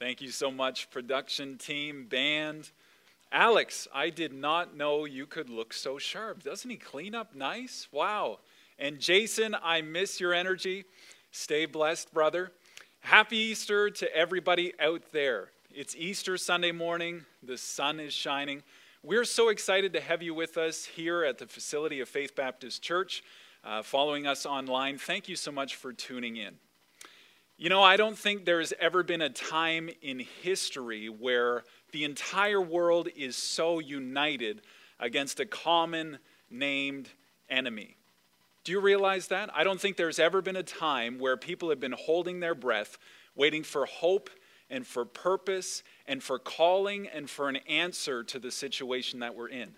Thank you so much, production team, band. Alex, I did not know you could look so sharp. Doesn't he clean up nice? Wow. And Jason, I miss your energy. Stay blessed, brother. Happy Easter to everybody out there. It's Easter Sunday morning. The sun is shining. We're so excited to have you with us here at the facility of Faith Baptist Church, uh, following us online. Thank you so much for tuning in. You know, I don't think there's ever been a time in history where the entire world is so united against a common named enemy. Do you realize that? I don't think there's ever been a time where people have been holding their breath, waiting for hope and for purpose and for calling and for an answer to the situation that we're in.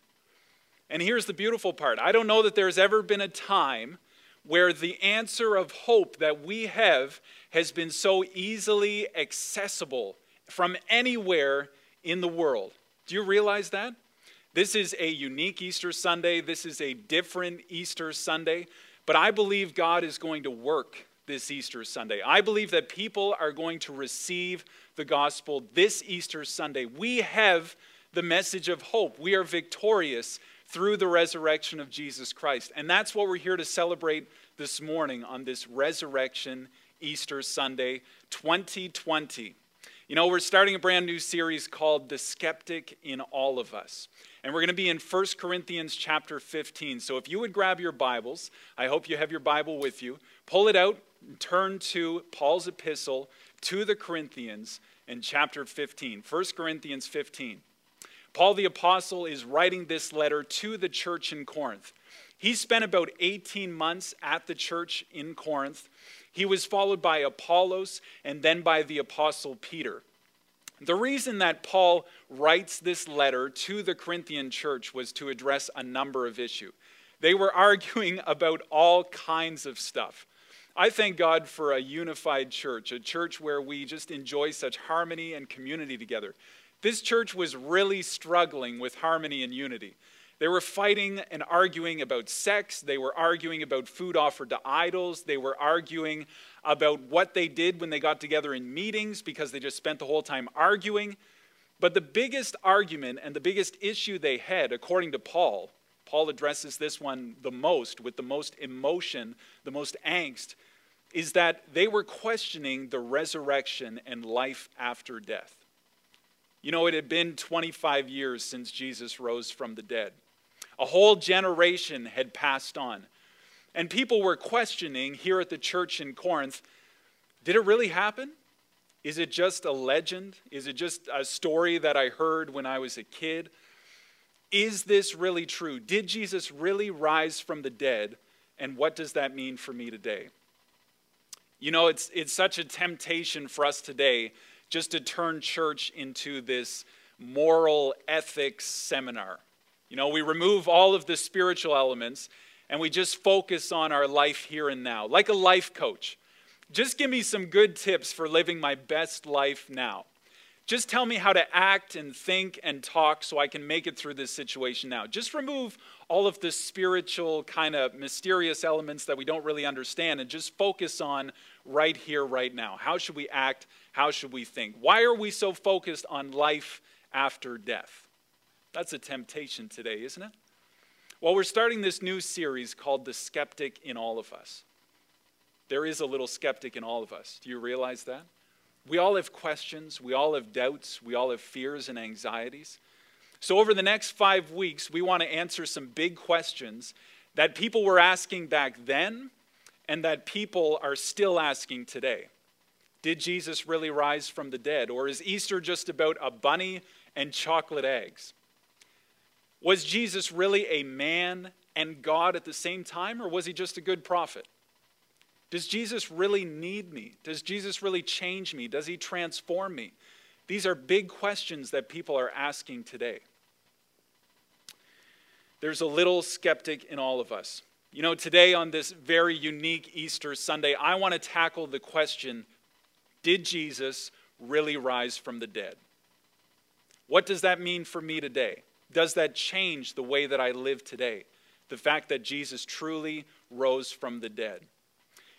And here's the beautiful part I don't know that there's ever been a time where the answer of hope that we have has been so easily accessible from anywhere in the world. Do you realize that? This is a unique Easter Sunday. This is a different Easter Sunday. But I believe God is going to work this Easter Sunday. I believe that people are going to receive the gospel this Easter Sunday. We have the message of hope. We are victorious through the resurrection of Jesus Christ. And that's what we're here to celebrate this morning on this Resurrection Easter Sunday 2020. You know, we're starting a brand new series called The Skeptic in All of Us. And we're going to be in 1 Corinthians chapter 15. So if you would grab your Bibles, I hope you have your Bible with you. Pull it out, and turn to Paul's epistle to the Corinthians in chapter 15. 1 Corinthians 15. Paul the Apostle is writing this letter to the church in Corinth. He spent about 18 months at the church in Corinth. He was followed by Apollos and then by the Apostle Peter. The reason that Paul writes this letter to the Corinthian church was to address a number of issues. They were arguing about all kinds of stuff. I thank God for a unified church, a church where we just enjoy such harmony and community together. This church was really struggling with harmony and unity. They were fighting and arguing about sex. They were arguing about food offered to idols. They were arguing about what they did when they got together in meetings because they just spent the whole time arguing. But the biggest argument and the biggest issue they had, according to Paul, Paul addresses this one the most with the most emotion, the most angst, is that they were questioning the resurrection and life after death. You know, it had been 25 years since Jesus rose from the dead. A whole generation had passed on. And people were questioning here at the church in Corinth did it really happen? Is it just a legend? Is it just a story that I heard when I was a kid? Is this really true? Did Jesus really rise from the dead? And what does that mean for me today? You know, it's, it's such a temptation for us today just to turn church into this moral ethics seminar. You know, we remove all of the spiritual elements and we just focus on our life here and now, like a life coach. Just give me some good tips for living my best life now. Just tell me how to act and think and talk so I can make it through this situation now. Just remove all of the spiritual, kind of mysterious elements that we don't really understand and just focus on right here, right now. How should we act? How should we think? Why are we so focused on life after death? That's a temptation today, isn't it? Well, we're starting this new series called The Skeptic in All of Us. There is a little skeptic in all of us. Do you realize that? We all have questions, we all have doubts, we all have fears and anxieties. So, over the next five weeks, we want to answer some big questions that people were asking back then and that people are still asking today. Did Jesus really rise from the dead? Or is Easter just about a bunny and chocolate eggs? Was Jesus really a man and God at the same time, or was he just a good prophet? Does Jesus really need me? Does Jesus really change me? Does he transform me? These are big questions that people are asking today. There's a little skeptic in all of us. You know, today on this very unique Easter Sunday, I want to tackle the question did Jesus really rise from the dead? What does that mean for me today? Does that change the way that I live today? The fact that Jesus truly rose from the dead.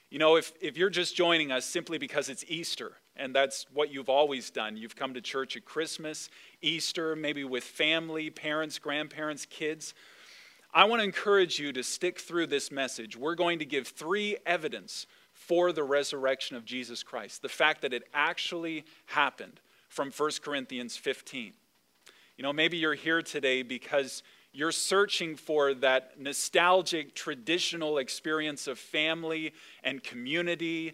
You know, if, if you're just joining us simply because it's Easter, and that's what you've always done. You've come to church at Christmas, Easter, maybe with family, parents, grandparents, kids. I want to encourage you to stick through this message. We're going to give three evidence for the resurrection of Jesus Christ, the fact that it actually happened from 1 Corinthians 15. You know, maybe you're here today because you're searching for that nostalgic, traditional experience of family and community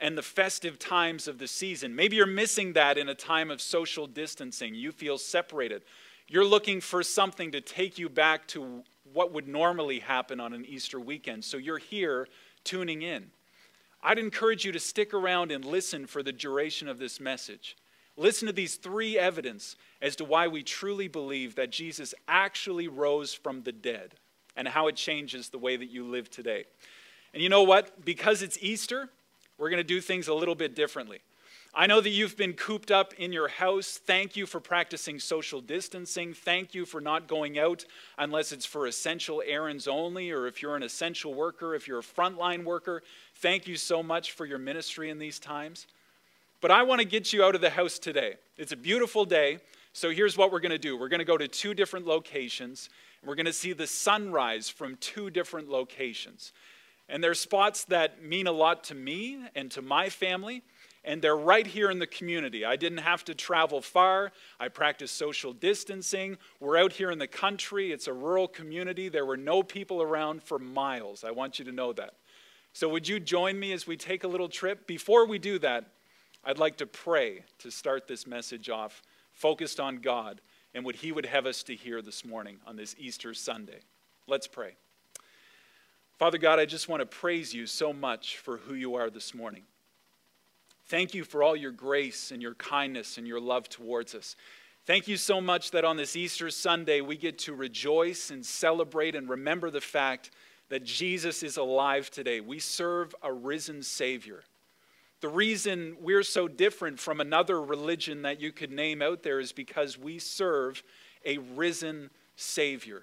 and the festive times of the season. Maybe you're missing that in a time of social distancing. You feel separated. You're looking for something to take you back to what would normally happen on an Easter weekend. So you're here tuning in. I'd encourage you to stick around and listen for the duration of this message. Listen to these three evidence as to why we truly believe that Jesus actually rose from the dead and how it changes the way that you live today. And you know what? Because it's Easter, we're going to do things a little bit differently. I know that you've been cooped up in your house. Thank you for practicing social distancing. Thank you for not going out unless it's for essential errands only, or if you're an essential worker, if you're a frontline worker. Thank you so much for your ministry in these times. But I want to get you out of the house today. It's a beautiful day. So here's what we're going to do we're going to go to two different locations. and We're going to see the sunrise from two different locations. And they're spots that mean a lot to me and to my family, and they're right here in the community. I didn't have to travel far. I practiced social distancing. We're out here in the country. It's a rural community. There were no people around for miles. I want you to know that. So, would you join me as we take a little trip? Before we do that, I'd like to pray to start this message off, focused on God and what He would have us to hear this morning on this Easter Sunday. Let's pray. Father God, I just want to praise you so much for who you are this morning. Thank you for all your grace and your kindness and your love towards us. Thank you so much that on this Easter Sunday we get to rejoice and celebrate and remember the fact that Jesus is alive today. We serve a risen Savior. The reason we're so different from another religion that you could name out there is because we serve a risen Savior.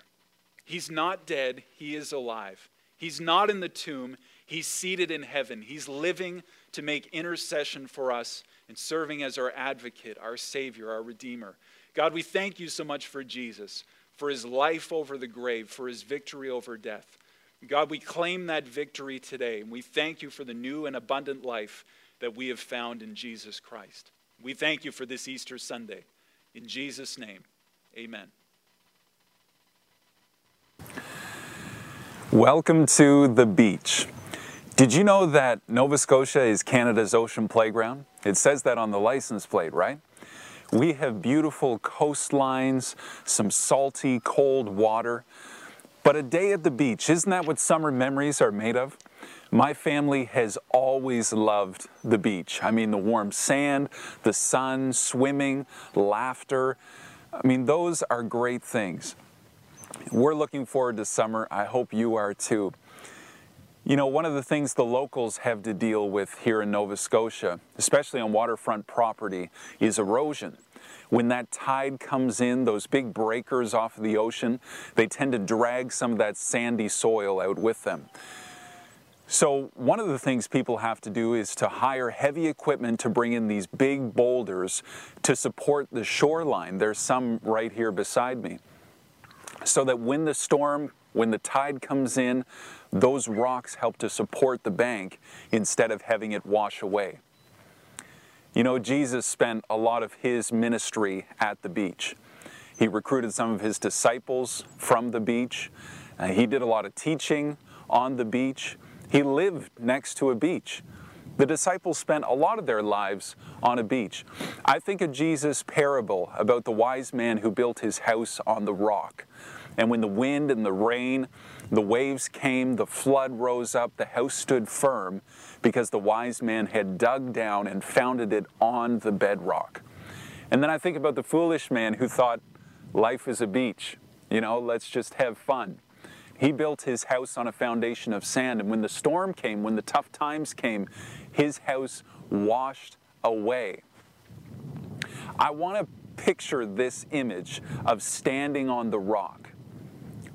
He's not dead, He is alive. He's not in the tomb, He's seated in heaven. He's living to make intercession for us and serving as our advocate, our Savior, our Redeemer. God, we thank you so much for Jesus, for his life over the grave, for his victory over death. God, we claim that victory today, and we thank you for the new and abundant life that we have found in Jesus Christ. We thank you for this Easter Sunday. In Jesus' name, amen. Welcome to the beach. Did you know that Nova Scotia is Canada's ocean playground? It says that on the license plate, right? We have beautiful coastlines, some salty, cold water. But a day at the beach, isn't that what summer memories are made of? My family has always loved the beach. I mean, the warm sand, the sun, swimming, laughter. I mean, those are great things. We're looking forward to summer. I hope you are too. You know, one of the things the locals have to deal with here in Nova Scotia, especially on waterfront property, is erosion. When that tide comes in, those big breakers off of the ocean, they tend to drag some of that sandy soil out with them. So, one of the things people have to do is to hire heavy equipment to bring in these big boulders to support the shoreline. There's some right here beside me so that when the storm, when the tide comes in, those rocks help to support the bank instead of having it wash away. You know, Jesus spent a lot of his ministry at the beach. He recruited some of his disciples from the beach. Uh, he did a lot of teaching on the beach. He lived next to a beach. The disciples spent a lot of their lives on a beach. I think of Jesus' parable about the wise man who built his house on the rock. And when the wind and the rain, the waves came, the flood rose up, the house stood firm because the wise man had dug down and founded it on the bedrock. And then I think about the foolish man who thought life is a beach. You know, let's just have fun. He built his house on a foundation of sand, and when the storm came, when the tough times came, his house washed away. I want to picture this image of standing on the rock.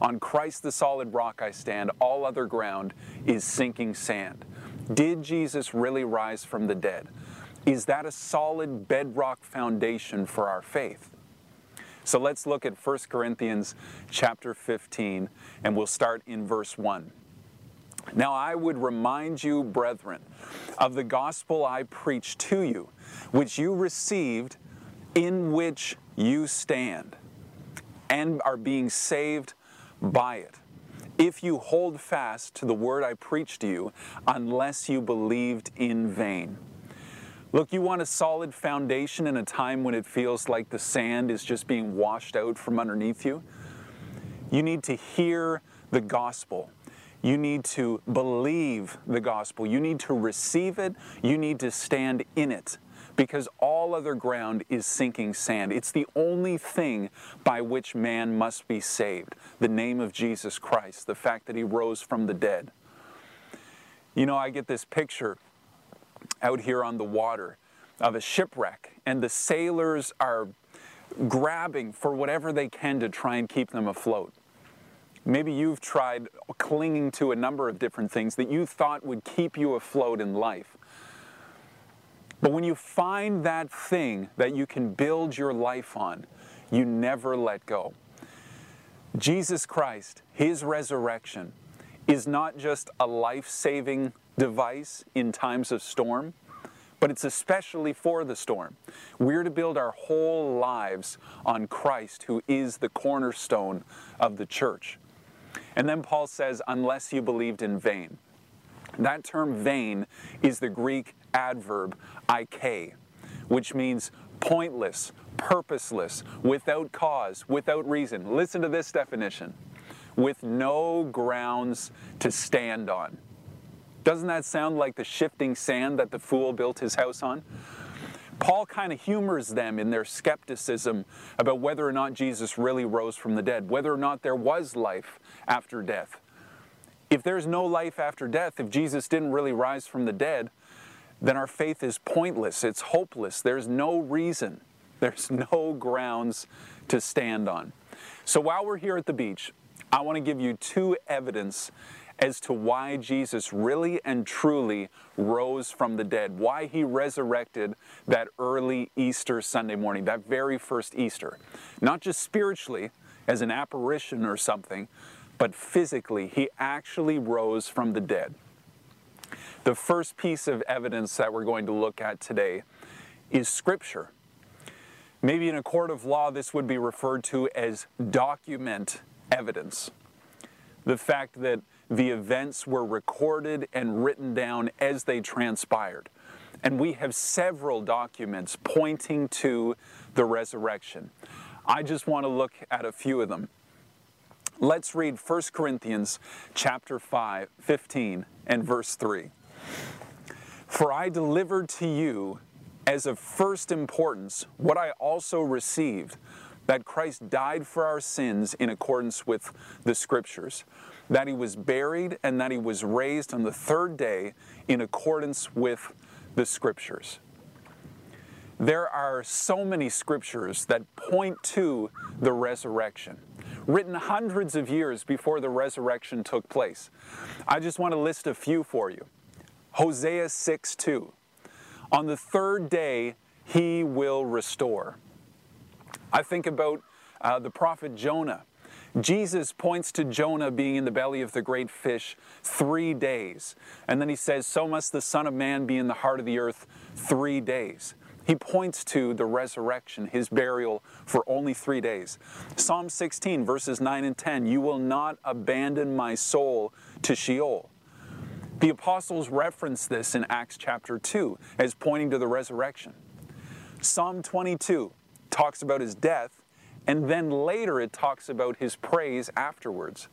On Christ the solid rock I stand, all other ground is sinking sand. Did Jesus really rise from the dead? Is that a solid bedrock foundation for our faith? So let's look at 1 Corinthians chapter 15 and we'll start in verse 1. Now I would remind you, brethren, of the gospel I preached to you, which you received, in which you stand, and are being saved by it. If you hold fast to the word I preached to you, unless you believed in vain. Look, you want a solid foundation in a time when it feels like the sand is just being washed out from underneath you? You need to hear the gospel. You need to believe the gospel. You need to receive it. You need to stand in it because all other ground is sinking sand. It's the only thing by which man must be saved the name of Jesus Christ, the fact that he rose from the dead. You know, I get this picture out here on the water of a shipwreck, and the sailors are grabbing for whatever they can to try and keep them afloat. Maybe you've tried clinging to a number of different things that you thought would keep you afloat in life. But when you find that thing that you can build your life on, you never let go. Jesus Christ, His resurrection, is not just a life saving device in times of storm, but it's especially for the storm. We're to build our whole lives on Christ, who is the cornerstone of the church. And then Paul says, unless you believed in vain. That term vain is the Greek adverb ik, which means pointless, purposeless, without cause, without reason. Listen to this definition with no grounds to stand on. Doesn't that sound like the shifting sand that the fool built his house on? Paul kind of humors them in their skepticism about whether or not Jesus really rose from the dead, whether or not there was life after death. If there's no life after death, if Jesus didn't really rise from the dead, then our faith is pointless, it's hopeless. There's no reason, there's no grounds to stand on. So while we're here at the beach, I want to give you two evidence as to why Jesus really and truly rose from the dead, why he resurrected that early Easter Sunday morning, that very first Easter. Not just spiritually as an apparition or something, but physically, he actually rose from the dead. The first piece of evidence that we're going to look at today is Scripture. Maybe in a court of law, this would be referred to as document evidence. The fact that the events were recorded and written down as they transpired. And we have several documents pointing to the resurrection. I just want to look at a few of them. Let's read 1 Corinthians chapter 5, 15 and verse 3. For I delivered to you as of first importance what I also received that Christ died for our sins in accordance with the scriptures that he was buried and that he was raised on the third day in accordance with the scriptures. There are so many scriptures that point to the resurrection, written hundreds of years before the resurrection took place. I just want to list a few for you. Hosea 6 2. On the third day, he will restore. I think about uh, the prophet Jonah Jesus points to Jonah being in the belly of the great fish three days. And then he says, So must the Son of Man be in the heart of the earth three days. He points to the resurrection, his burial for only three days. Psalm 16, verses 9 and 10 You will not abandon my soul to Sheol. The apostles reference this in Acts chapter 2 as pointing to the resurrection. Psalm 22 talks about his death and then later it talks about his praise afterwards.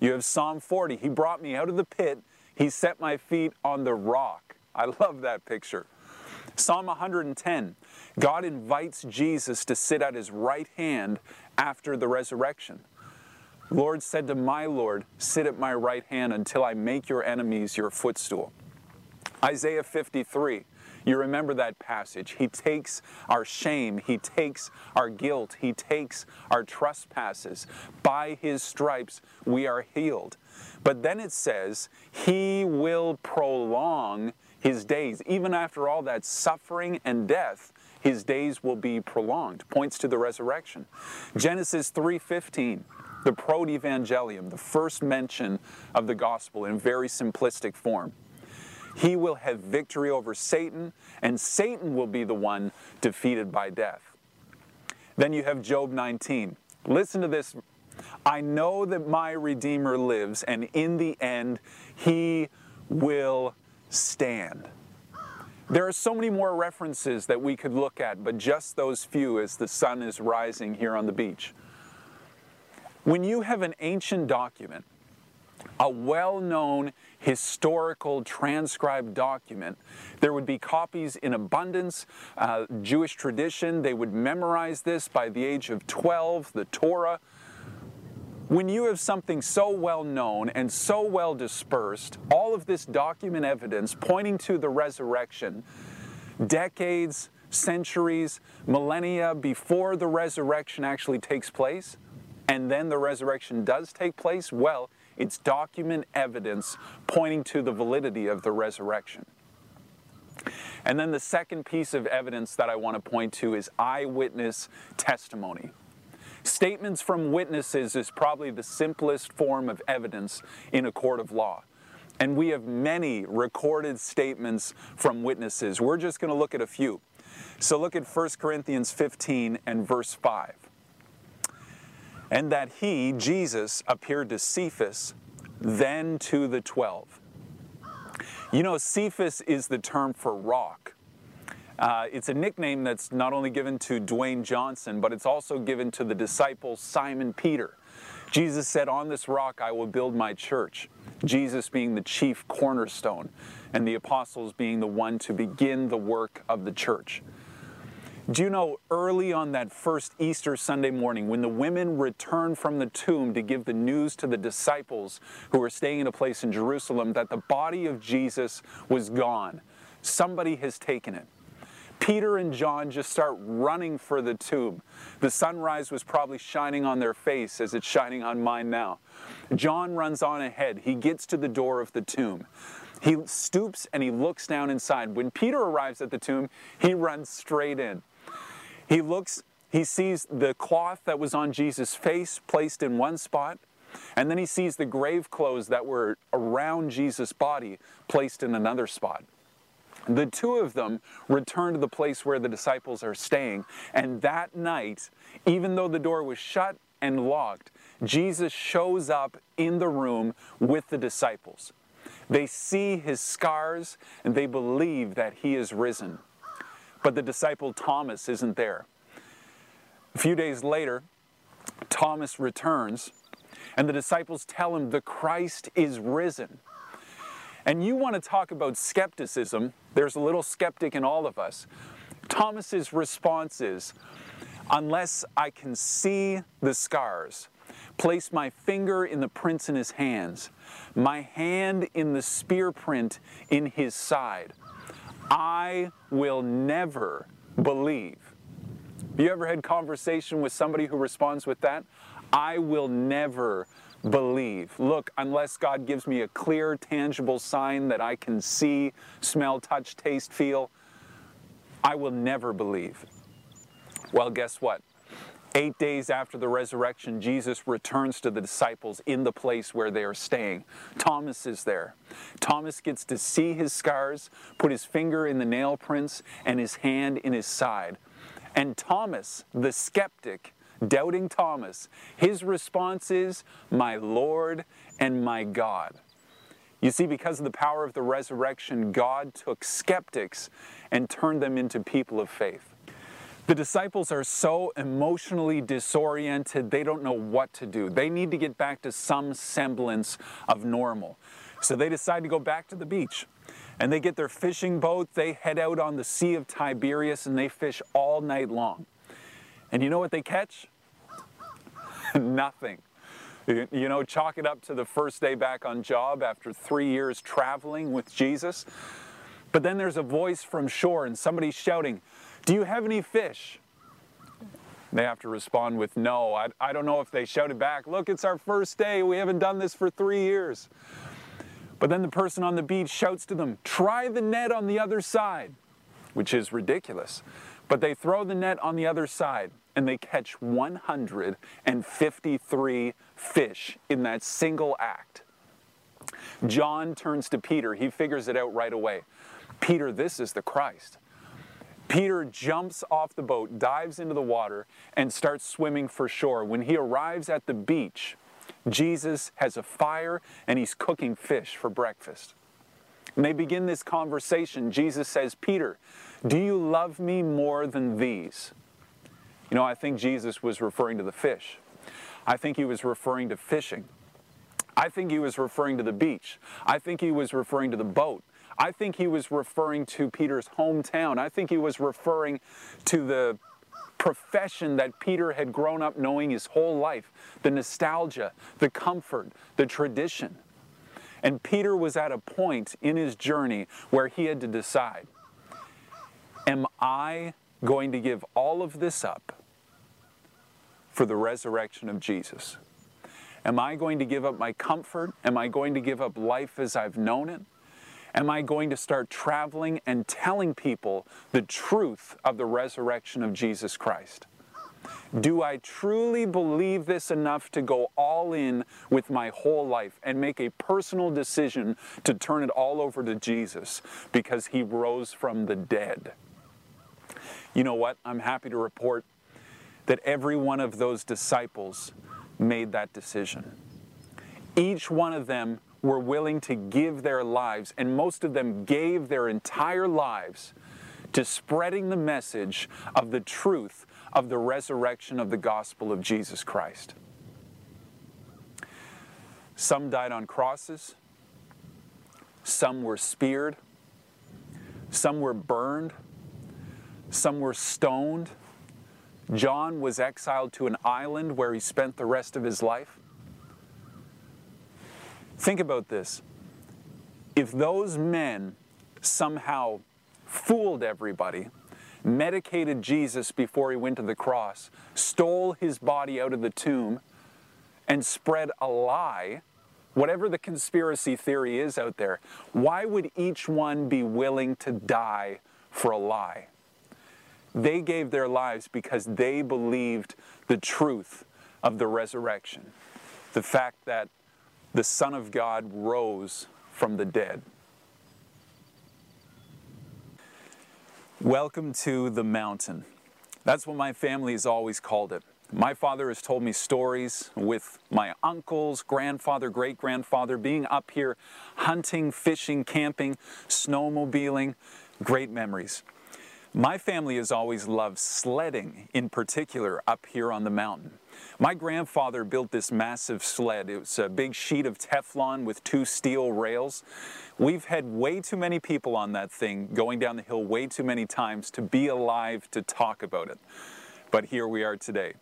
You have Psalm 40. He brought me out of the pit. He set my feet on the rock. I love that picture. Psalm 110. God invites Jesus to sit at his right hand after the resurrection. Lord said to my Lord, Sit at my right hand until I make your enemies your footstool. Isaiah 53. You remember that passage. He takes our shame, He takes our guilt, He takes our trespasses. By His stripes we are healed. But then it says, He will prolong his days, even after all that suffering and death, his days will be prolonged. Points to the resurrection. Genesis 3:15, the proto-evangelium, the first mention of the gospel in very simplistic form. He will have victory over Satan, and Satan will be the one defeated by death. Then you have Job 19. Listen to this. I know that my Redeemer lives, and in the end, he will stand. There are so many more references that we could look at, but just those few as the sun is rising here on the beach. When you have an ancient document, a well known historical transcribed document, there would be copies in abundance. Uh, Jewish tradition, they would memorize this by the age of 12, the Torah. When you have something so well known and so well dispersed, all of this document evidence pointing to the resurrection, decades, centuries, millennia before the resurrection actually takes place, and then the resurrection does take place, well, it's document evidence pointing to the validity of the resurrection. And then the second piece of evidence that I want to point to is eyewitness testimony. Statements from witnesses is probably the simplest form of evidence in a court of law. And we have many recorded statements from witnesses. We're just going to look at a few. So look at 1 Corinthians 15 and verse 5. And that he, Jesus, appeared to Cephas, then to the twelve. You know, Cephas is the term for rock. Uh, it's a nickname that's not only given to Dwayne Johnson, but it's also given to the disciple Simon Peter. Jesus said, On this rock I will build my church. Jesus being the chief cornerstone, and the apostles being the one to begin the work of the church. Do you know early on that first Easter Sunday morning, when the women returned from the tomb to give the news to the disciples who were staying in a place in Jerusalem that the body of Jesus was gone? Somebody has taken it. Peter and John just start running for the tomb. The sunrise was probably shining on their face as it's shining on mine now. John runs on ahead. He gets to the door of the tomb. He stoops and he looks down inside. When Peter arrives at the tomb, he runs straight in. He looks, he sees the cloth that was on Jesus' face placed in one spot, and then he sees the grave clothes that were around Jesus' body placed in another spot. The two of them return to the place where the disciples are staying. And that night, even though the door was shut and locked, Jesus shows up in the room with the disciples. They see his scars and they believe that he is risen. But the disciple Thomas isn't there. A few days later, Thomas returns and the disciples tell him the Christ is risen. And you want to talk about skepticism, there's a little skeptic in all of us. Thomas's response is, unless I can see the scars, place my finger in the prints in his hands, my hand in the spear print in his side, I will never believe. Have you ever had conversation with somebody who responds with that? I will never believe. Look, unless God gives me a clear, tangible sign that I can see, smell, touch, taste, feel, I will never believe. Well, guess what? Eight days after the resurrection, Jesus returns to the disciples in the place where they are staying. Thomas is there. Thomas gets to see his scars, put his finger in the nail prints, and his hand in his side. And Thomas, the skeptic, doubting Thomas, his response is, My Lord and my God. You see, because of the power of the resurrection, God took skeptics and turned them into people of faith. The disciples are so emotionally disoriented, they don't know what to do. They need to get back to some semblance of normal. So they decide to go back to the beach. And they get their fishing boat, they head out on the Sea of Tiberias, and they fish all night long. And you know what they catch? Nothing. You know, chalk it up to the first day back on job after three years traveling with Jesus. But then there's a voice from shore and somebody's shouting, Do you have any fish? They have to respond with no. I, I don't know if they shouted back, Look, it's our first day. We haven't done this for three years. But then the person on the beach shouts to them, Try the net on the other side, which is ridiculous. But they throw the net on the other side and they catch 153 fish in that single act. John turns to Peter. He figures it out right away. Peter, this is the Christ. Peter jumps off the boat, dives into the water, and starts swimming for shore. When he arrives at the beach, Jesus has a fire and he's cooking fish for breakfast. And they begin this conversation. Jesus says, Peter, do you love me more than these? You know, I think Jesus was referring to the fish. I think he was referring to fishing. I think he was referring to the beach. I think he was referring to the boat. I think he was referring to Peter's hometown. I think he was referring to the profession that Peter had grown up knowing his whole life the nostalgia, the comfort, the tradition. And Peter was at a point in his journey where he had to decide Am I going to give all of this up for the resurrection of Jesus? Am I going to give up my comfort? Am I going to give up life as I've known it? Am I going to start traveling and telling people the truth of the resurrection of Jesus Christ? Do I truly believe this enough to go all in with my whole life and make a personal decision to turn it all over to Jesus because he rose from the dead? You know what? I'm happy to report that every one of those disciples made that decision. Each one of them were willing to give their lives, and most of them gave their entire lives to spreading the message of the truth of the resurrection of the gospel of Jesus Christ. Some died on crosses, some were speared, some were burned, some were stoned. John was exiled to an island where he spent the rest of his life. Think about this. If those men somehow fooled everybody, medicated Jesus before he went to the cross, stole his body out of the tomb, and spread a lie, whatever the conspiracy theory is out there, why would each one be willing to die for a lie? They gave their lives because they believed the truth of the resurrection. The fact that the Son of God rose from the dead. Welcome to the mountain. That's what my family has always called it. My father has told me stories with my uncles, grandfather, great grandfather, being up here hunting, fishing, camping, snowmobiling. Great memories. My family has always loved sledding, in particular, up here on the mountain. My grandfather built this massive sled. It was a big sheet of Teflon with two steel rails. We've had way too many people on that thing going down the hill way too many times to be alive to talk about it. But here we are today.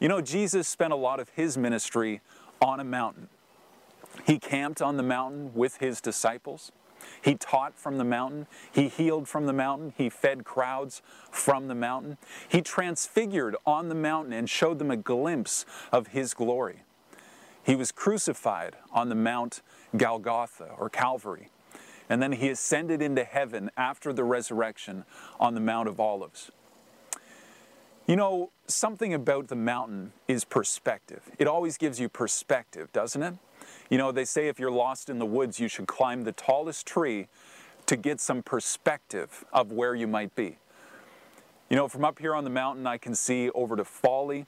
You know, Jesus spent a lot of his ministry on a mountain. He camped on the mountain with his disciples. He taught from the mountain. He healed from the mountain. He fed crowds from the mountain. He transfigured on the mountain and showed them a glimpse of his glory. He was crucified on the Mount Golgotha or Calvary. And then he ascended into heaven after the resurrection on the Mount of Olives. You know, something about the mountain is perspective. It always gives you perspective, doesn't it? You know, they say if you're lost in the woods, you should climb the tallest tree to get some perspective of where you might be. You know, from up here on the mountain, I can see over to Folly.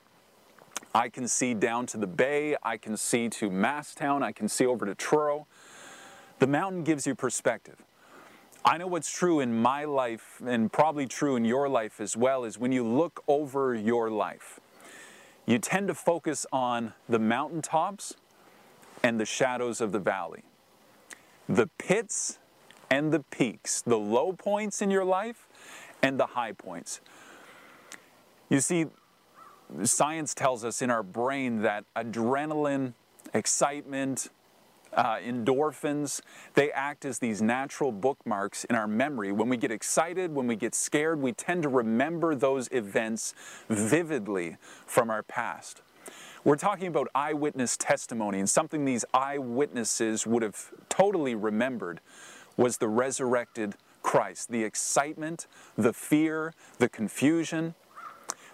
I can see down to the bay. I can see to Masstown. I can see over to Truro. The mountain gives you perspective. I know what's true in my life and probably true in your life as well is when you look over your life, you tend to focus on the mountaintops and the shadows of the valley. The pits and the peaks, the low points in your life and the high points. You see, science tells us in our brain that adrenaline, excitement, uh, endorphins, they act as these natural bookmarks in our memory. When we get excited, when we get scared, we tend to remember those events vividly from our past. We're talking about eyewitness testimony, and something these eyewitnesses would have totally remembered was the resurrected Christ. The excitement, the fear, the confusion.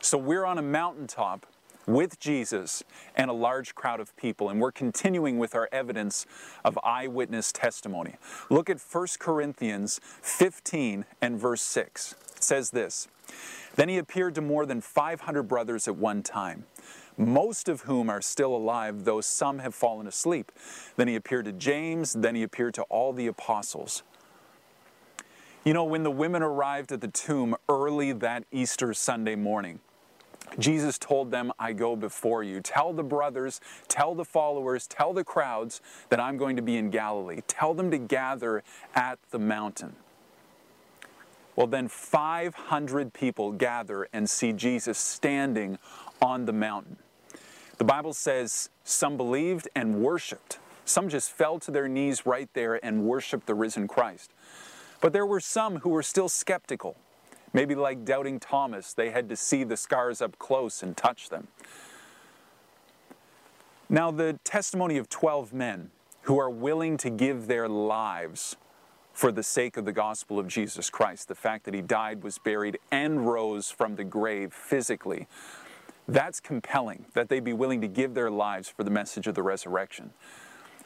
So we're on a mountaintop with Jesus and a large crowd of people, and we're continuing with our evidence of eyewitness testimony. Look at 1 Corinthians 15 and verse 6. It says this Then he appeared to more than 500 brothers at one time most of whom are still alive, though some have fallen asleep. Then he appeared to James, then he appeared to all the apostles. You know, when the women arrived at the tomb early that Easter Sunday morning, Jesus told them, I go before you. Tell the brothers, tell the followers, tell the crowds that I'm going to be in Galilee. Tell them to gather at the mountain. Well, then 500 people gather and see Jesus standing on the mountain. The Bible says some believed and worshiped. Some just fell to their knees right there and worshiped the risen Christ. But there were some who were still skeptical. Maybe like doubting Thomas, they had to see the scars up close and touch them. Now, the testimony of 12 men who are willing to give their lives for the sake of the gospel of Jesus Christ, the fact that he died, was buried, and rose from the grave physically, that's compelling that they'd be willing to give their lives for the message of the resurrection.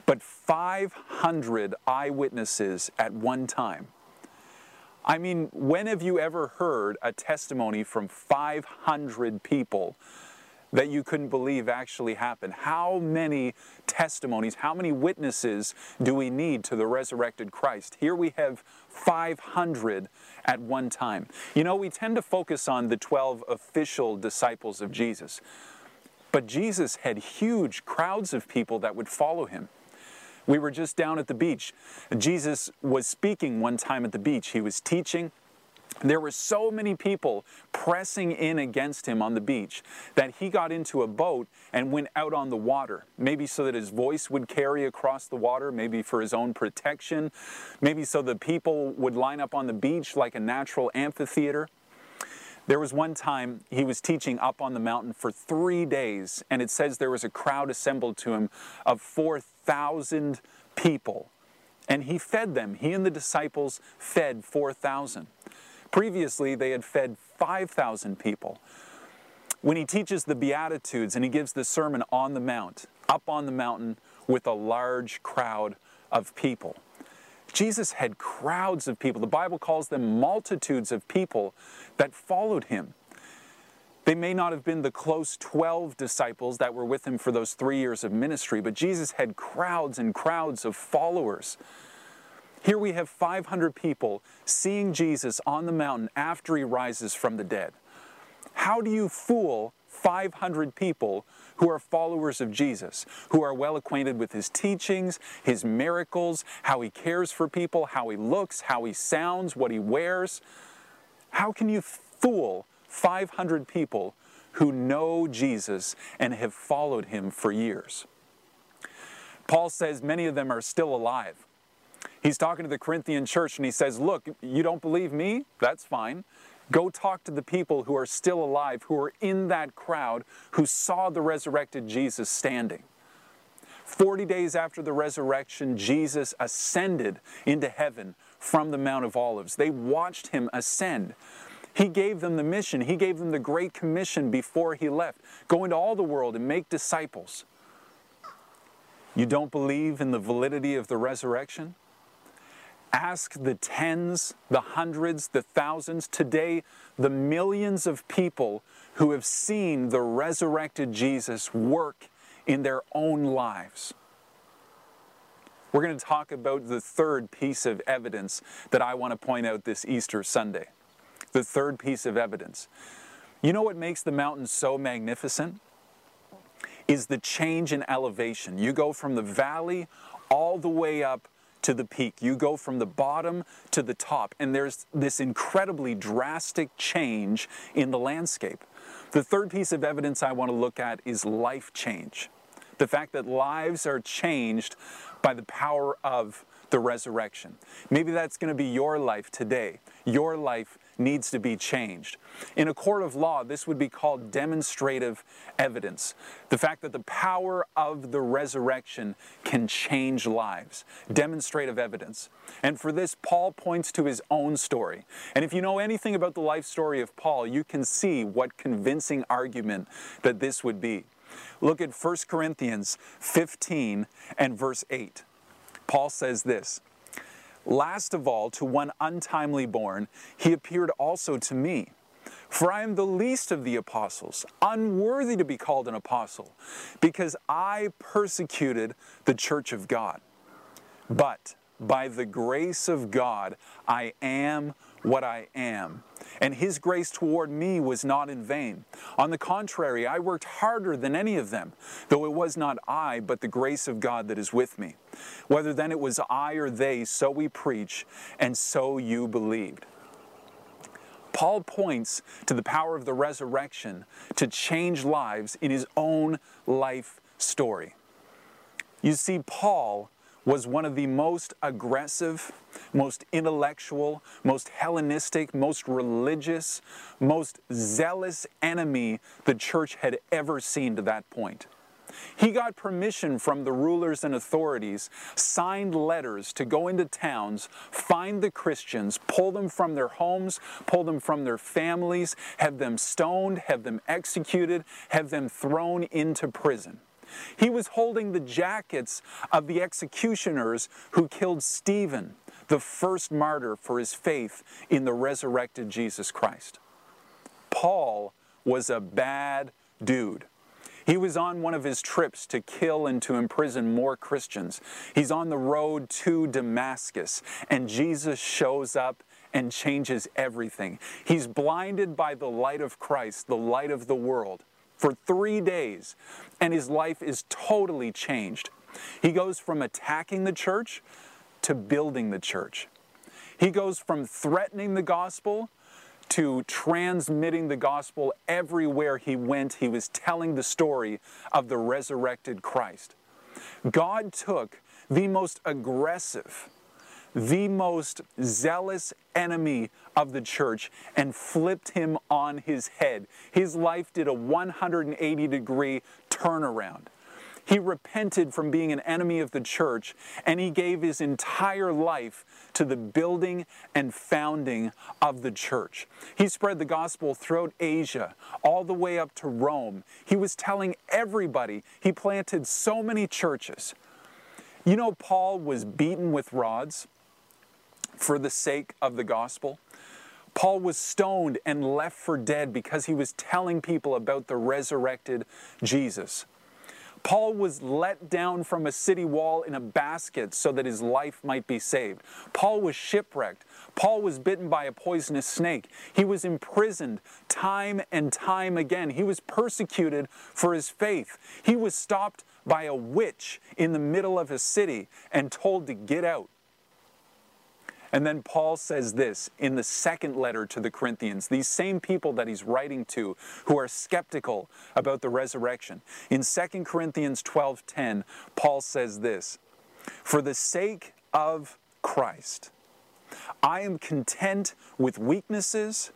But 500 eyewitnesses at one time. I mean, when have you ever heard a testimony from 500 people that you couldn't believe actually happened. How many testimonies, how many witnesses do we need to the resurrected Christ? Here we have 500 at one time. You know, we tend to focus on the 12 official disciples of Jesus, but Jesus had huge crowds of people that would follow him. We were just down at the beach. Jesus was speaking one time at the beach. He was teaching. There were so many people pressing in against him on the beach that he got into a boat and went out on the water. Maybe so that his voice would carry across the water, maybe for his own protection, maybe so the people would line up on the beach like a natural amphitheater. There was one time he was teaching up on the mountain for three days, and it says there was a crowd assembled to him of 4,000 people. And he fed them. He and the disciples fed 4,000. Previously, they had fed 5,000 people. When he teaches the Beatitudes and he gives the sermon on the Mount, up on the mountain with a large crowd of people. Jesus had crowds of people. The Bible calls them multitudes of people that followed him. They may not have been the close 12 disciples that were with him for those three years of ministry, but Jesus had crowds and crowds of followers. Here we have 500 people seeing Jesus on the mountain after he rises from the dead. How do you fool 500 people who are followers of Jesus, who are well acquainted with his teachings, his miracles, how he cares for people, how he looks, how he sounds, what he wears? How can you fool 500 people who know Jesus and have followed him for years? Paul says many of them are still alive. He's talking to the Corinthian church and he says, Look, you don't believe me? That's fine. Go talk to the people who are still alive, who are in that crowd, who saw the resurrected Jesus standing. 40 days after the resurrection, Jesus ascended into heaven from the Mount of Olives. They watched him ascend. He gave them the mission, he gave them the Great Commission before he left go into all the world and make disciples. You don't believe in the validity of the resurrection? Ask the tens, the hundreds, the thousands, today, the millions of people who have seen the resurrected Jesus work in their own lives. We're going to talk about the third piece of evidence that I want to point out this Easter Sunday. The third piece of evidence. You know what makes the mountain so magnificent? Is the change in elevation. You go from the valley all the way up to the peak. You go from the bottom to the top, and there's this incredibly drastic change in the landscape. The third piece of evidence I want to look at is life change. The fact that lives are changed by the power of the resurrection. Maybe that's going to be your life today. Your life needs to be changed. In a court of law, this would be called demonstrative evidence. The fact that the power of the resurrection can change lives. Demonstrative evidence. And for this, Paul points to his own story. And if you know anything about the life story of Paul, you can see what convincing argument that this would be. Look at 1 Corinthians 15 and verse 8. Paul says this Last of all, to one untimely born, he appeared also to me. For I am the least of the apostles, unworthy to be called an apostle, because I persecuted the church of God. But by the grace of God, I am what I am. And his grace toward me was not in vain. On the contrary, I worked harder than any of them, though it was not I, but the grace of God that is with me. Whether then it was I or they, so we preach, and so you believed. Paul points to the power of the resurrection to change lives in his own life story. You see, Paul was one of the most aggressive, most intellectual, most Hellenistic, most religious, most zealous enemy the church had ever seen to that point. He got permission from the rulers and authorities, signed letters to go into towns, find the Christians, pull them from their homes, pull them from their families, have them stoned, have them executed, have them thrown into prison. He was holding the jackets of the executioners who killed Stephen, the first martyr for his faith in the resurrected Jesus Christ. Paul was a bad dude. He was on one of his trips to kill and to imprison more Christians. He's on the road to Damascus, and Jesus shows up and changes everything. He's blinded by the light of Christ, the light of the world for three days, and his life is totally changed. He goes from attacking the church to building the church. He goes from threatening the gospel to transmitting the gospel everywhere he went. He was telling the story of the resurrected Christ. God took the most aggressive, the most zealous enemy of the church and flipped him on his head. His life did a 180 degree turnaround. He repented from being an enemy of the church and he gave his entire life to the building and founding of the church. He spread the gospel throughout Asia, all the way up to Rome. He was telling everybody, he planted so many churches. You know, Paul was beaten with rods for the sake of the gospel. Paul was stoned and left for dead because he was telling people about the resurrected Jesus. Paul was let down from a city wall in a basket so that his life might be saved. Paul was shipwrecked. Paul was bitten by a poisonous snake. He was imprisoned time and time again. He was persecuted for his faith. He was stopped by a witch in the middle of a city and told to get out. And then Paul says this in the second letter to the Corinthians, these same people that he's writing to who are skeptical about the resurrection. In 2 Corinthians 12:10, Paul says this, "For the sake of Christ, I am content with weaknesses,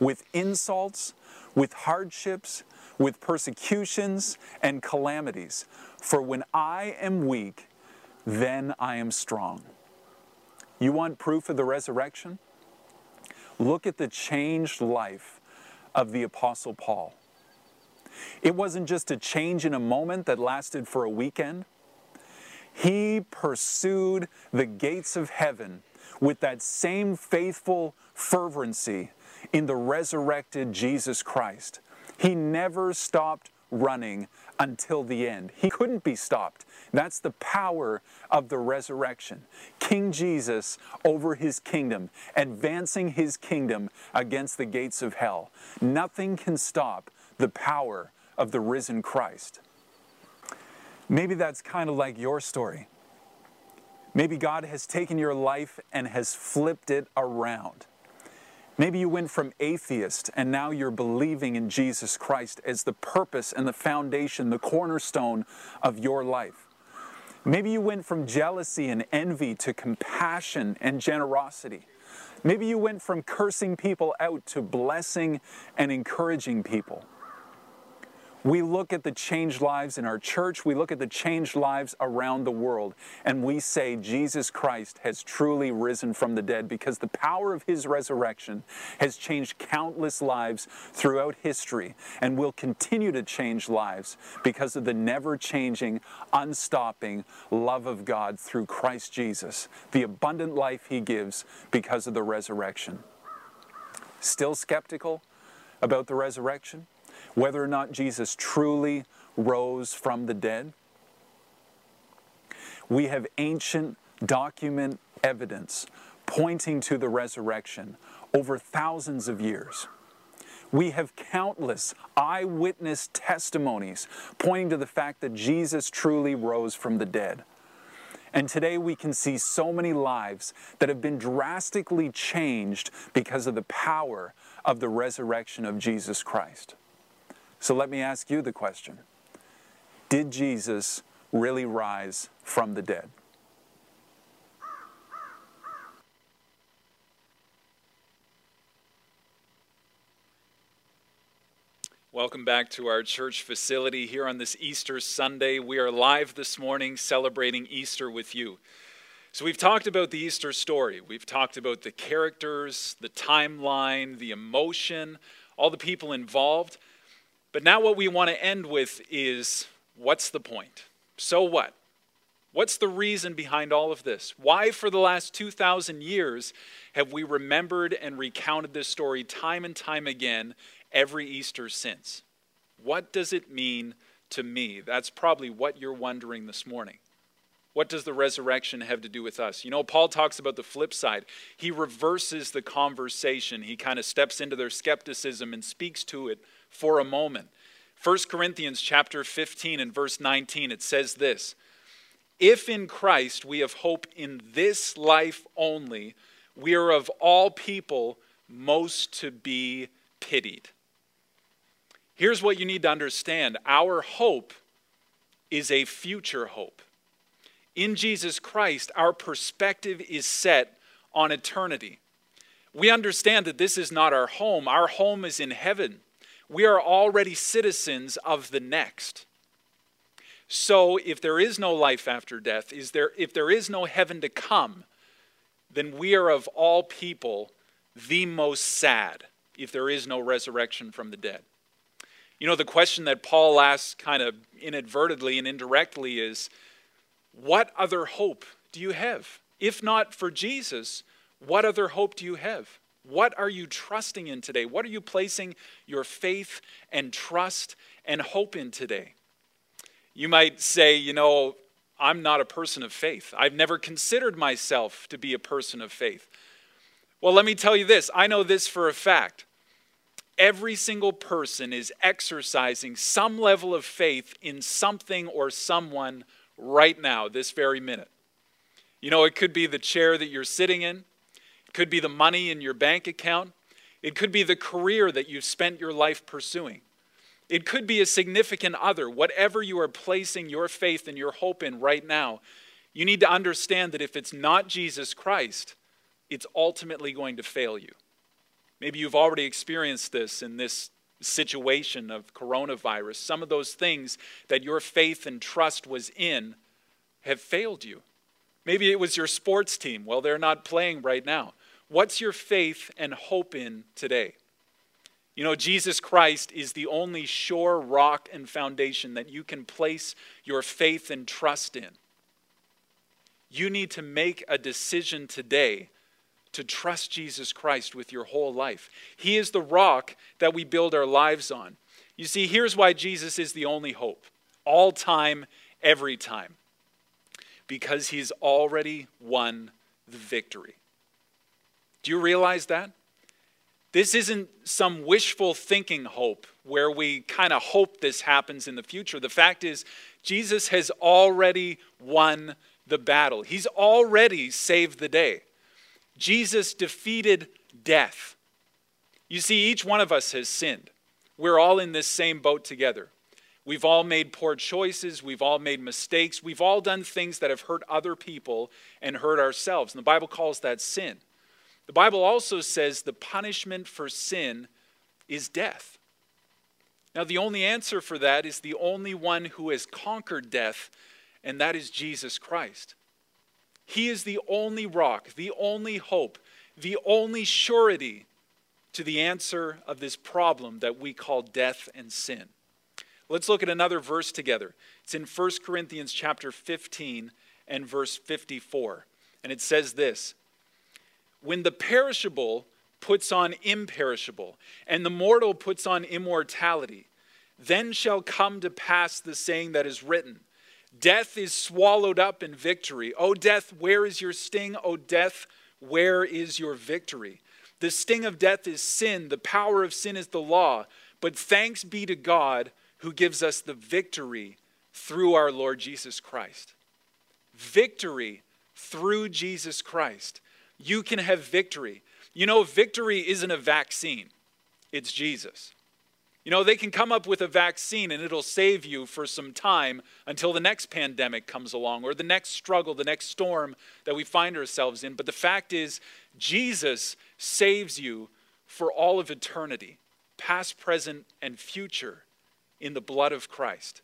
with insults, with hardships, with persecutions and calamities. For when I am weak, then I am strong." You want proof of the resurrection? Look at the changed life of the Apostle Paul. It wasn't just a change in a moment that lasted for a weekend. He pursued the gates of heaven with that same faithful fervency in the resurrected Jesus Christ. He never stopped running until the end. He couldn't be stopped. That's the power of the resurrection. King Jesus over his kingdom, advancing his kingdom against the gates of hell. Nothing can stop the power of the risen Christ. Maybe that's kind of like your story. Maybe God has taken your life and has flipped it around. Maybe you went from atheist and now you're believing in Jesus Christ as the purpose and the foundation, the cornerstone of your life. Maybe you went from jealousy and envy to compassion and generosity. Maybe you went from cursing people out to blessing and encouraging people. We look at the changed lives in our church, we look at the changed lives around the world, and we say Jesus Christ has truly risen from the dead because the power of his resurrection has changed countless lives throughout history and will continue to change lives because of the never changing, unstopping love of God through Christ Jesus, the abundant life he gives because of the resurrection. Still skeptical about the resurrection? Whether or not Jesus truly rose from the dead. We have ancient document evidence pointing to the resurrection over thousands of years. We have countless eyewitness testimonies pointing to the fact that Jesus truly rose from the dead. And today we can see so many lives that have been drastically changed because of the power of the resurrection of Jesus Christ. So let me ask you the question Did Jesus really rise from the dead? Welcome back to our church facility here on this Easter Sunday. We are live this morning celebrating Easter with you. So, we've talked about the Easter story. We've talked about the characters, the timeline, the emotion, all the people involved. But now, what we want to end with is what's the point? So what? What's the reason behind all of this? Why, for the last 2,000 years, have we remembered and recounted this story time and time again every Easter since? What does it mean to me? That's probably what you're wondering this morning. What does the resurrection have to do with us? You know, Paul talks about the flip side. He reverses the conversation, he kind of steps into their skepticism and speaks to it for a moment. 1 Corinthians chapter 15 and verse 19 it says this If in Christ we have hope in this life only we are of all people most to be pitied. Here's what you need to understand our hope is a future hope. In Jesus Christ, our perspective is set on eternity. We understand that this is not our home, our home is in heaven we are already citizens of the next. So if there is no life after death, is there if there is no heaven to come, then we are of all people the most sad if there is no resurrection from the dead. You know, the question that Paul asks kind of inadvertently and indirectly is what other hope do you have? If not for Jesus, what other hope do you have? What are you trusting in today? What are you placing your faith and trust and hope in today? You might say, you know, I'm not a person of faith. I've never considered myself to be a person of faith. Well, let me tell you this I know this for a fact. Every single person is exercising some level of faith in something or someone right now, this very minute. You know, it could be the chair that you're sitting in, could be the money in your bank account. It could be the career that you've spent your life pursuing. It could be a significant other. Whatever you are placing your faith and your hope in right now, you need to understand that if it's not Jesus Christ, it's ultimately going to fail you. Maybe you've already experienced this in this situation of coronavirus. Some of those things that your faith and trust was in have failed you. Maybe it was your sports team. Well, they're not playing right now. What's your faith and hope in today? You know, Jesus Christ is the only sure rock and foundation that you can place your faith and trust in. You need to make a decision today to trust Jesus Christ with your whole life. He is the rock that we build our lives on. You see, here's why Jesus is the only hope, all time, every time. Because he's already won the victory. Do you realize that? This isn't some wishful thinking hope where we kind of hope this happens in the future. The fact is, Jesus has already won the battle, He's already saved the day. Jesus defeated death. You see, each one of us has sinned. We're all in this same boat together. We've all made poor choices. We've all made mistakes. We've all done things that have hurt other people and hurt ourselves. And the Bible calls that sin. The Bible also says the punishment for sin is death. Now, the only answer for that is the only one who has conquered death, and that is Jesus Christ. He is the only rock, the only hope, the only surety to the answer of this problem that we call death and sin. Let's look at another verse together. It's in 1 Corinthians chapter 15 and verse 54. And it says this When the perishable puts on imperishable, and the mortal puts on immortality, then shall come to pass the saying that is written Death is swallowed up in victory. O death, where is your sting? O death, where is your victory? The sting of death is sin, the power of sin is the law. But thanks be to God who gives us the victory through our Lord Jesus Christ. Victory through Jesus Christ. You can have victory. You know, victory isn't a vaccine, it's Jesus. You know, they can come up with a vaccine and it'll save you for some time until the next pandemic comes along or the next struggle, the next storm that we find ourselves in. But the fact is, Jesus saves you for all of eternity, past, present, and future, in the blood of Christ.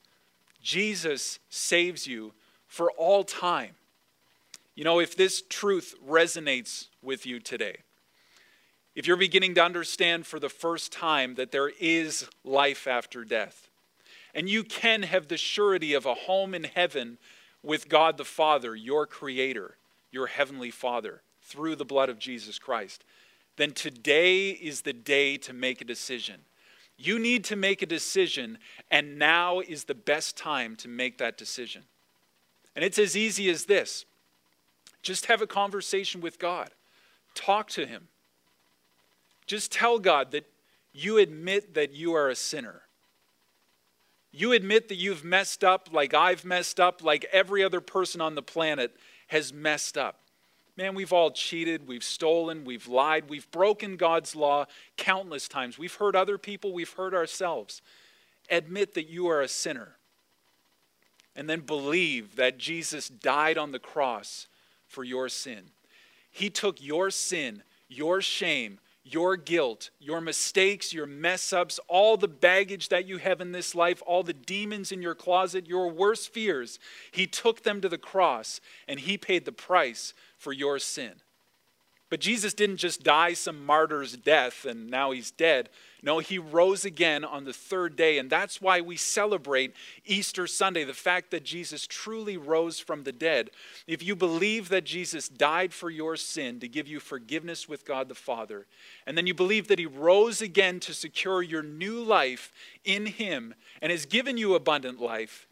Jesus saves you for all time. You know, if this truth resonates with you today, if you're beginning to understand for the first time that there is life after death, and you can have the surety of a home in heaven with God the Father, your Creator, your Heavenly Father, through the blood of Jesus Christ, then today is the day to make a decision. You need to make a decision, and now is the best time to make that decision. And it's as easy as this just have a conversation with God, talk to Him. Just tell God that you admit that you are a sinner. You admit that you've messed up like I've messed up, like every other person on the planet has messed up. Man, we've all cheated, we've stolen, we've lied, we've broken God's law countless times. We've hurt other people, we've hurt ourselves. Admit that you are a sinner. And then believe that Jesus died on the cross for your sin. He took your sin, your shame, your guilt, your mistakes, your mess ups, all the baggage that you have in this life, all the demons in your closet, your worst fears, He took them to the cross and He paid the price for your sin. But Jesus didn't just die some martyr's death and now he's dead. No, he rose again on the third day. And that's why we celebrate Easter Sunday, the fact that Jesus truly rose from the dead. If you believe that Jesus died for your sin to give you forgiveness with God the Father, and then you believe that he rose again to secure your new life in him and has given you abundant life,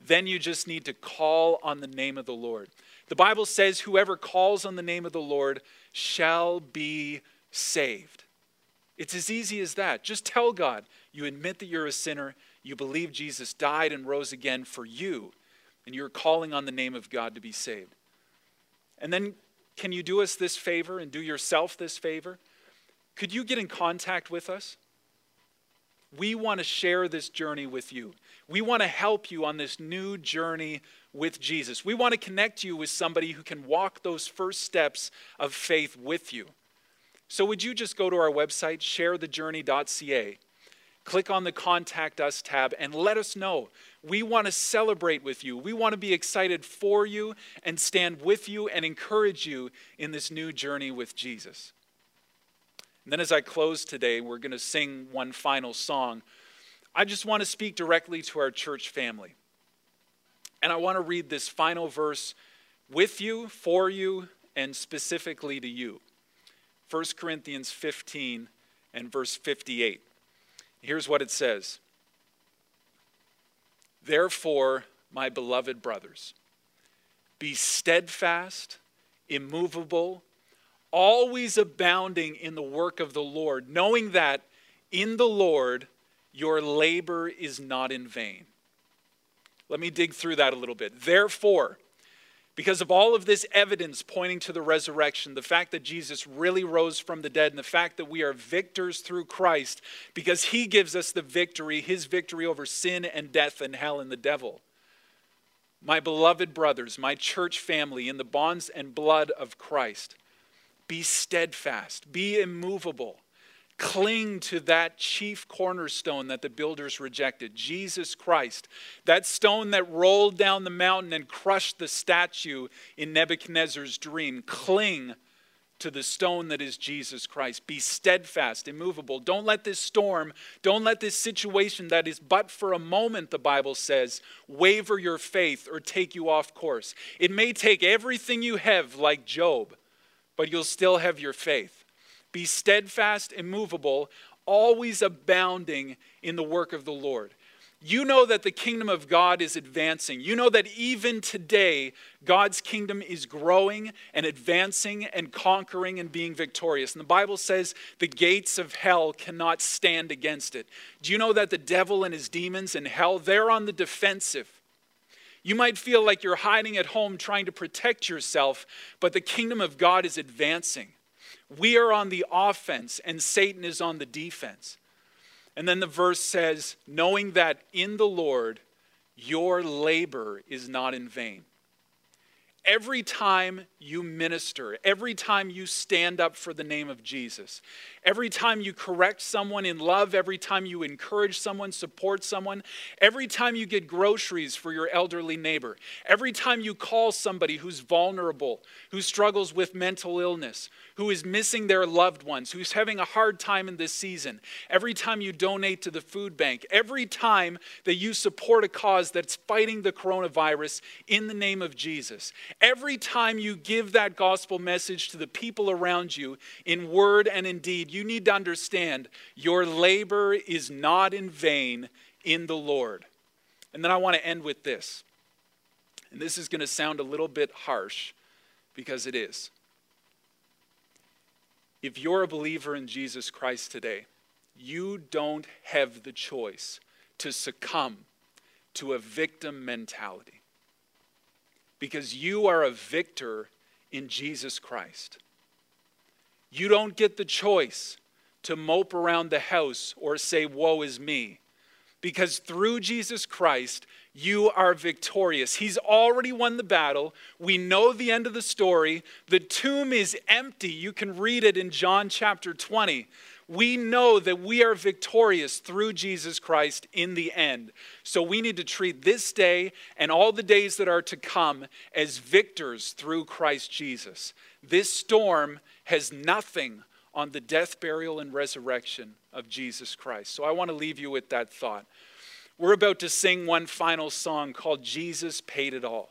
then you just need to call on the name of the Lord. The Bible says, Whoever calls on the name of the Lord shall be saved. It's as easy as that. Just tell God you admit that you're a sinner, you believe Jesus died and rose again for you, and you're calling on the name of God to be saved. And then, can you do us this favor and do yourself this favor? Could you get in contact with us? We want to share this journey with you. We want to help you on this new journey with Jesus. We want to connect you with somebody who can walk those first steps of faith with you. So, would you just go to our website, sharethejourney.ca, click on the Contact Us tab, and let us know. We want to celebrate with you. We want to be excited for you and stand with you and encourage you in this new journey with Jesus. And then, as I close today, we're going to sing one final song. I just want to speak directly to our church family. And I want to read this final verse with you, for you, and specifically to you. 1 Corinthians 15 and verse 58. Here's what it says Therefore, my beloved brothers, be steadfast, immovable, always abounding in the work of the Lord, knowing that in the Lord your labor is not in vain. Let me dig through that a little bit. Therefore, because of all of this evidence pointing to the resurrection, the fact that Jesus really rose from the dead, and the fact that we are victors through Christ, because he gives us the victory, his victory over sin and death and hell and the devil. My beloved brothers, my church family, in the bonds and blood of Christ, Be steadfast, be immovable. Cling to that chief cornerstone that the builders rejected, Jesus Christ. That stone that rolled down the mountain and crushed the statue in Nebuchadnezzar's dream. Cling to the stone that is Jesus Christ. Be steadfast, immovable. Don't let this storm, don't let this situation that is but for a moment, the Bible says, waver your faith or take you off course. It may take everything you have, like Job, but you'll still have your faith. Be steadfast, immovable, always abounding in the work of the Lord. You know that the kingdom of God is advancing. You know that even today, God's kingdom is growing and advancing and conquering and being victorious. And the Bible says the gates of hell cannot stand against it. Do you know that the devil and his demons in hell, they're on the defensive? You might feel like you're hiding at home trying to protect yourself, but the kingdom of God is advancing. We are on the offense, and Satan is on the defense. And then the verse says, knowing that in the Lord your labor is not in vain. Every time you minister, every time you stand up for the name of Jesus, every time you correct someone in love, every time you encourage someone, support someone, every time you get groceries for your elderly neighbor, every time you call somebody who's vulnerable, who struggles with mental illness, who is missing their loved ones, who's having a hard time in this season, every time you donate to the food bank, every time that you support a cause that's fighting the coronavirus in the name of Jesus, every time you give that gospel message to the people around you in word and in deed, you need to understand your labor is not in vain in the Lord. And then I want to end with this. And this is going to sound a little bit harsh because it is. If you're a believer in Jesus Christ today, you don't have the choice to succumb to a victim mentality because you are a victor in Jesus Christ. You don't get the choice to mope around the house or say, Woe is me, because through Jesus Christ, you are victorious. He's already won the battle. We know the end of the story. The tomb is empty. You can read it in John chapter 20. We know that we are victorious through Jesus Christ in the end. So we need to treat this day and all the days that are to come as victors through Christ Jesus. This storm has nothing on the death, burial, and resurrection of Jesus Christ. So I want to leave you with that thought. We're about to sing one final song called Jesus Paid It All.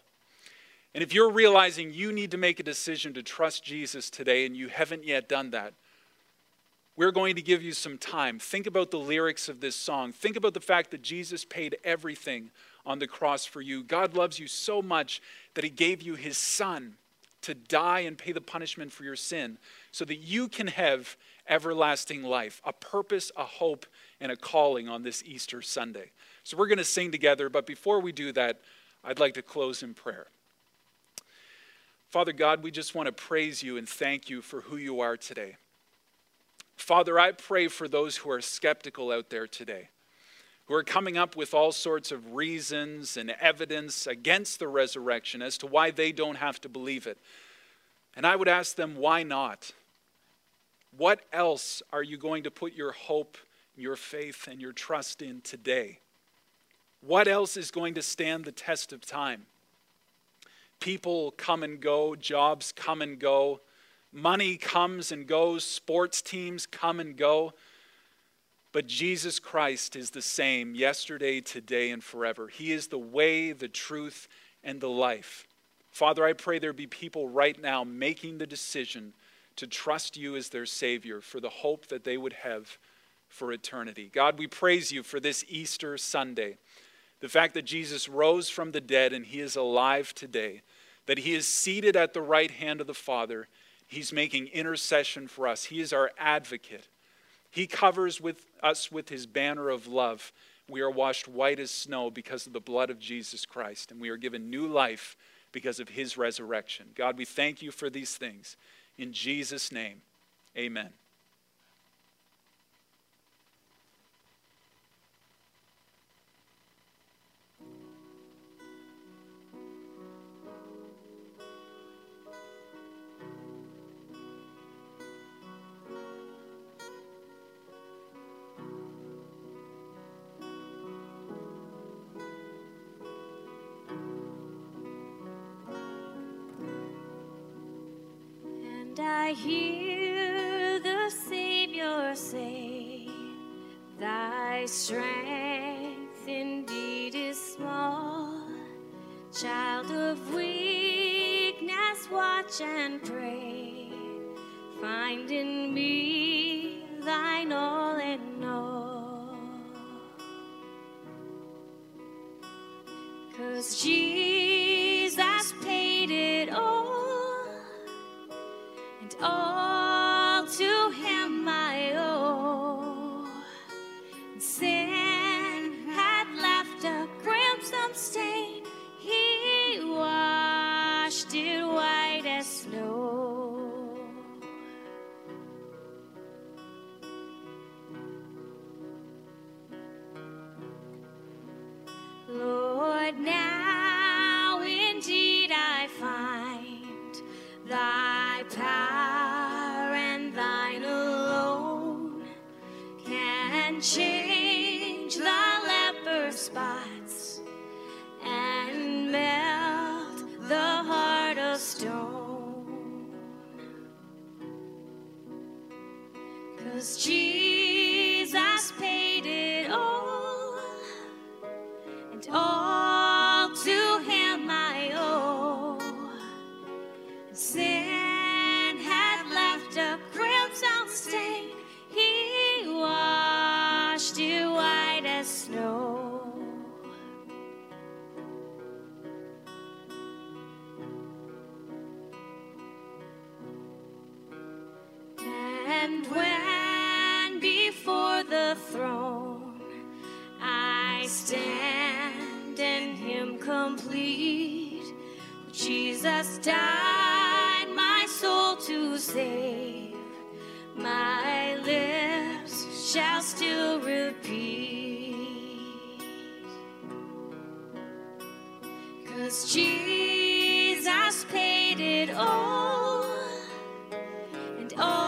And if you're realizing you need to make a decision to trust Jesus today and you haven't yet done that, we're going to give you some time. Think about the lyrics of this song. Think about the fact that Jesus paid everything on the cross for you. God loves you so much that he gave you his son to die and pay the punishment for your sin so that you can have everlasting life, a purpose, a hope, and a calling on this Easter Sunday. So we're going to sing together, but before we do that, I'd like to close in prayer. Father God, we just want to praise you and thank you for who you are today. Father, I pray for those who are skeptical out there today, who are coming up with all sorts of reasons and evidence against the resurrection as to why they don't have to believe it. And I would ask them, why not? What else are you going to put your hope, your faith, and your trust in today? What else is going to stand the test of time? People come and go, jobs come and go, money comes and goes, sports teams come and go. But Jesus Christ is the same yesterday, today, and forever. He is the way, the truth, and the life. Father, I pray there be people right now making the decision to trust you as their Savior for the hope that they would have for eternity. God, we praise you for this Easter Sunday. The fact that Jesus rose from the dead and he is alive today, that he is seated at the right hand of the Father, he's making intercession for us. He is our advocate. He covers with us with his banner of love. We are washed white as snow because of the blood of Jesus Christ, and we are given new life because of his resurrection. God, we thank you for these things. In Jesus' name, amen. I hear the Savior say, Thy strength indeed is small. Child of weakness, watch and pray. Find in me thine all in all. Cause Jesus oh.